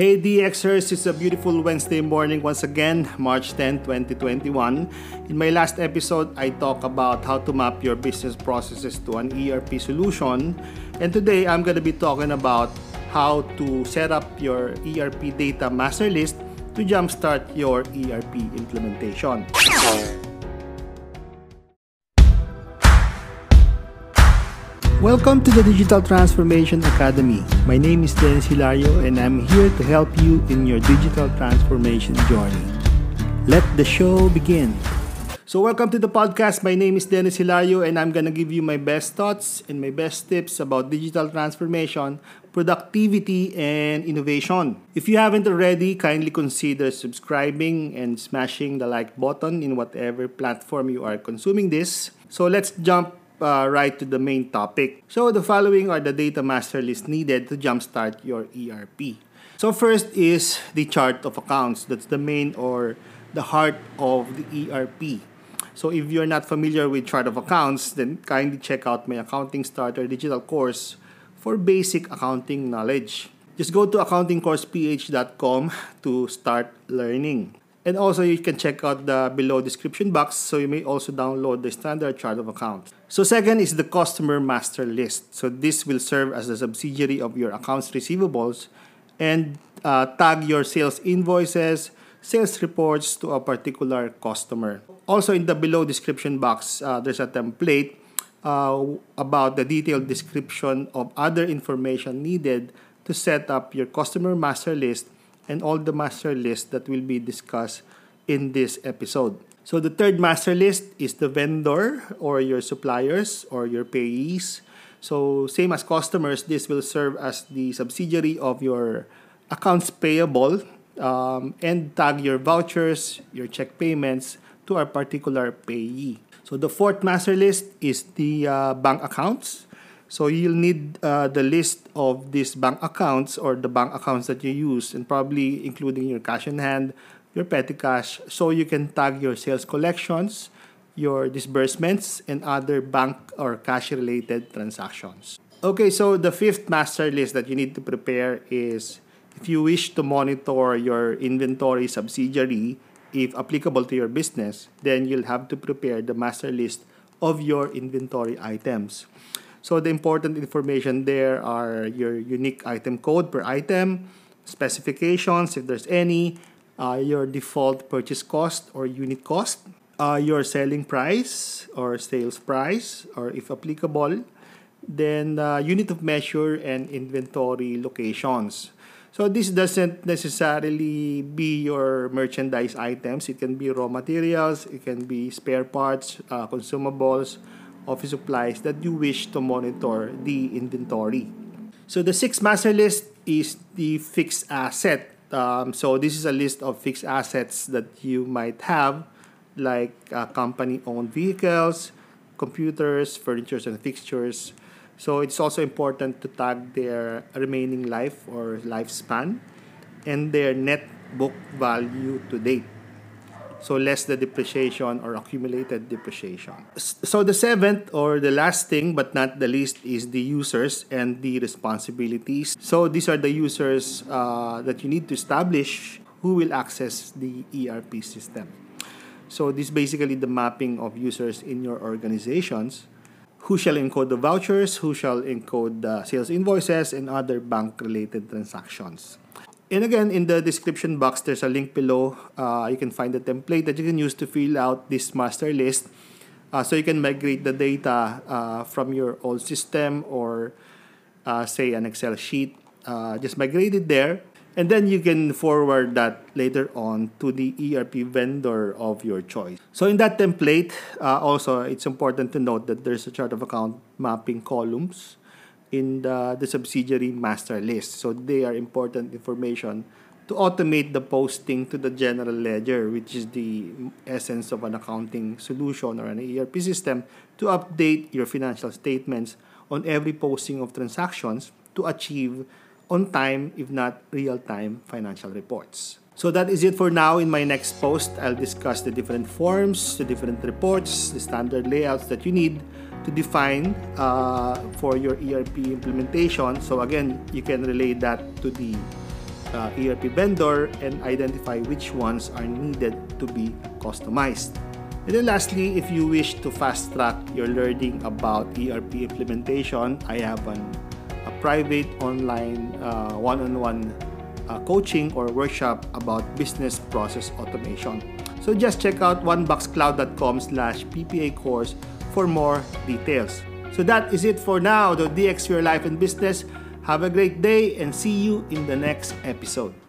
Hey DXers, it's a beautiful Wednesday morning once again, March 10, 2021. In my last episode, I talked about how to map your business processes to an ERP solution. And today, I'm going to be talking about how to set up your ERP data master list to jumpstart your ERP implementation. Welcome to the Digital Transformation Academy. My name is Dennis Hilario and I'm here to help you in your digital transformation journey. Let the show begin. So, welcome to the podcast. My name is Dennis Hilario and I'm going to give you my best thoughts and my best tips about digital transformation, productivity, and innovation. If you haven't already, kindly consider subscribing and smashing the like button in whatever platform you are consuming this. So, let's jump uh, right to the main topic. So the following are the data master list needed to jumpstart your ERP. So first is the chart of accounts. That's the main or the heart of the ERP. So if you're not familiar with chart of accounts, then kindly check out my Accounting Starter digital course for basic accounting knowledge. Just go to accountingcourseph.com to start learning. And also, you can check out the below description box so you may also download the standard chart of accounts. So second is the customer master list. So this will serve as a subsidiary of your accounts receivables and uh, tag your sales invoices, sales reports to a particular customer. Also in the below description box, uh, there's a template uh, about the detailed description of other information needed to set up your customer master list and all the master lists that will be discussed in this episode. So the third master list is the vendor or your suppliers or your payees. So same as customers, this will serve as the subsidiary of your accounts payable um, and tag your vouchers, your check payments to a particular payee. So the fourth master list is the uh, bank accounts. So you'll need uh, the list of these bank accounts or the bank accounts that you use and probably including your cash in hand, your petty cash, so you can tag your sales collections, your disbursements, and other bank or cash related transactions. Okay, so the fifth master list that you need to prepare is if you wish to monitor your inventory subsidiary, if applicable to your business, then you'll have to prepare the master list of your inventory items. So the important information there are your unique item code per item, specifications if there's any, uh, your default purchase cost or unit cost, uh, your selling price or sales price, or if applicable, then uh, unit of measure and inventory locations. So this doesn't necessarily be your merchandise items. It can be raw materials, it can be spare parts, uh, consumables, office supplies that you wish to monitor the inventory. So the sixth master list is the fixed asset. Um, so this is a list of fixed assets that you might have, like uh, company-owned vehicles, computers, furnitures, and fixtures. So it's also important to tag their remaining life or lifespan and their net book value to date so less the depreciation or accumulated depreciation. So the seventh or the last thing but not the least is the users and the responsibilities. So these are the users uh, that you need to establish who will access the ERP system. So this is basically the mapping of users in your organizations. Who shall encode the vouchers, who shall encode the sales invoices, and other bank related transactions. And again, in the description box, there's a link below. Uh, you can find the template that you can use to fill out this master list. Uh, so you can migrate the data uh, from your old system or uh, say an Excel sheet. Uh, just migrate it there. And then you can forward that later on to the ERP vendor of your choice. So in that template, uh, also it's important to note that there's a chart of account mapping columns in the, the subsidiary master list. So they are important information to automate the posting to the general ledger, which is the essence of an accounting solution or an ERP system, to update your financial statements on every posting of transactions to achieve on time, if not real time, financial reports. So that is it for now. In my next post, I'll discuss the different forms, the different reports, the standard layouts that you need to define uh, for your ERP implementation. So again, you can relate that to the uh, ERP vendor and identify which ones are needed to be customized. And then lastly, if you wish to fast track your learning about ERP implementation, I have an, a private online uh, one-on-one uh, coaching or workshop about business process automation. So just check out oneboxcloud.com slash BPA course for more details. So that is it for now, the DX Your Life and Business. Have a great day and see you in the next episode.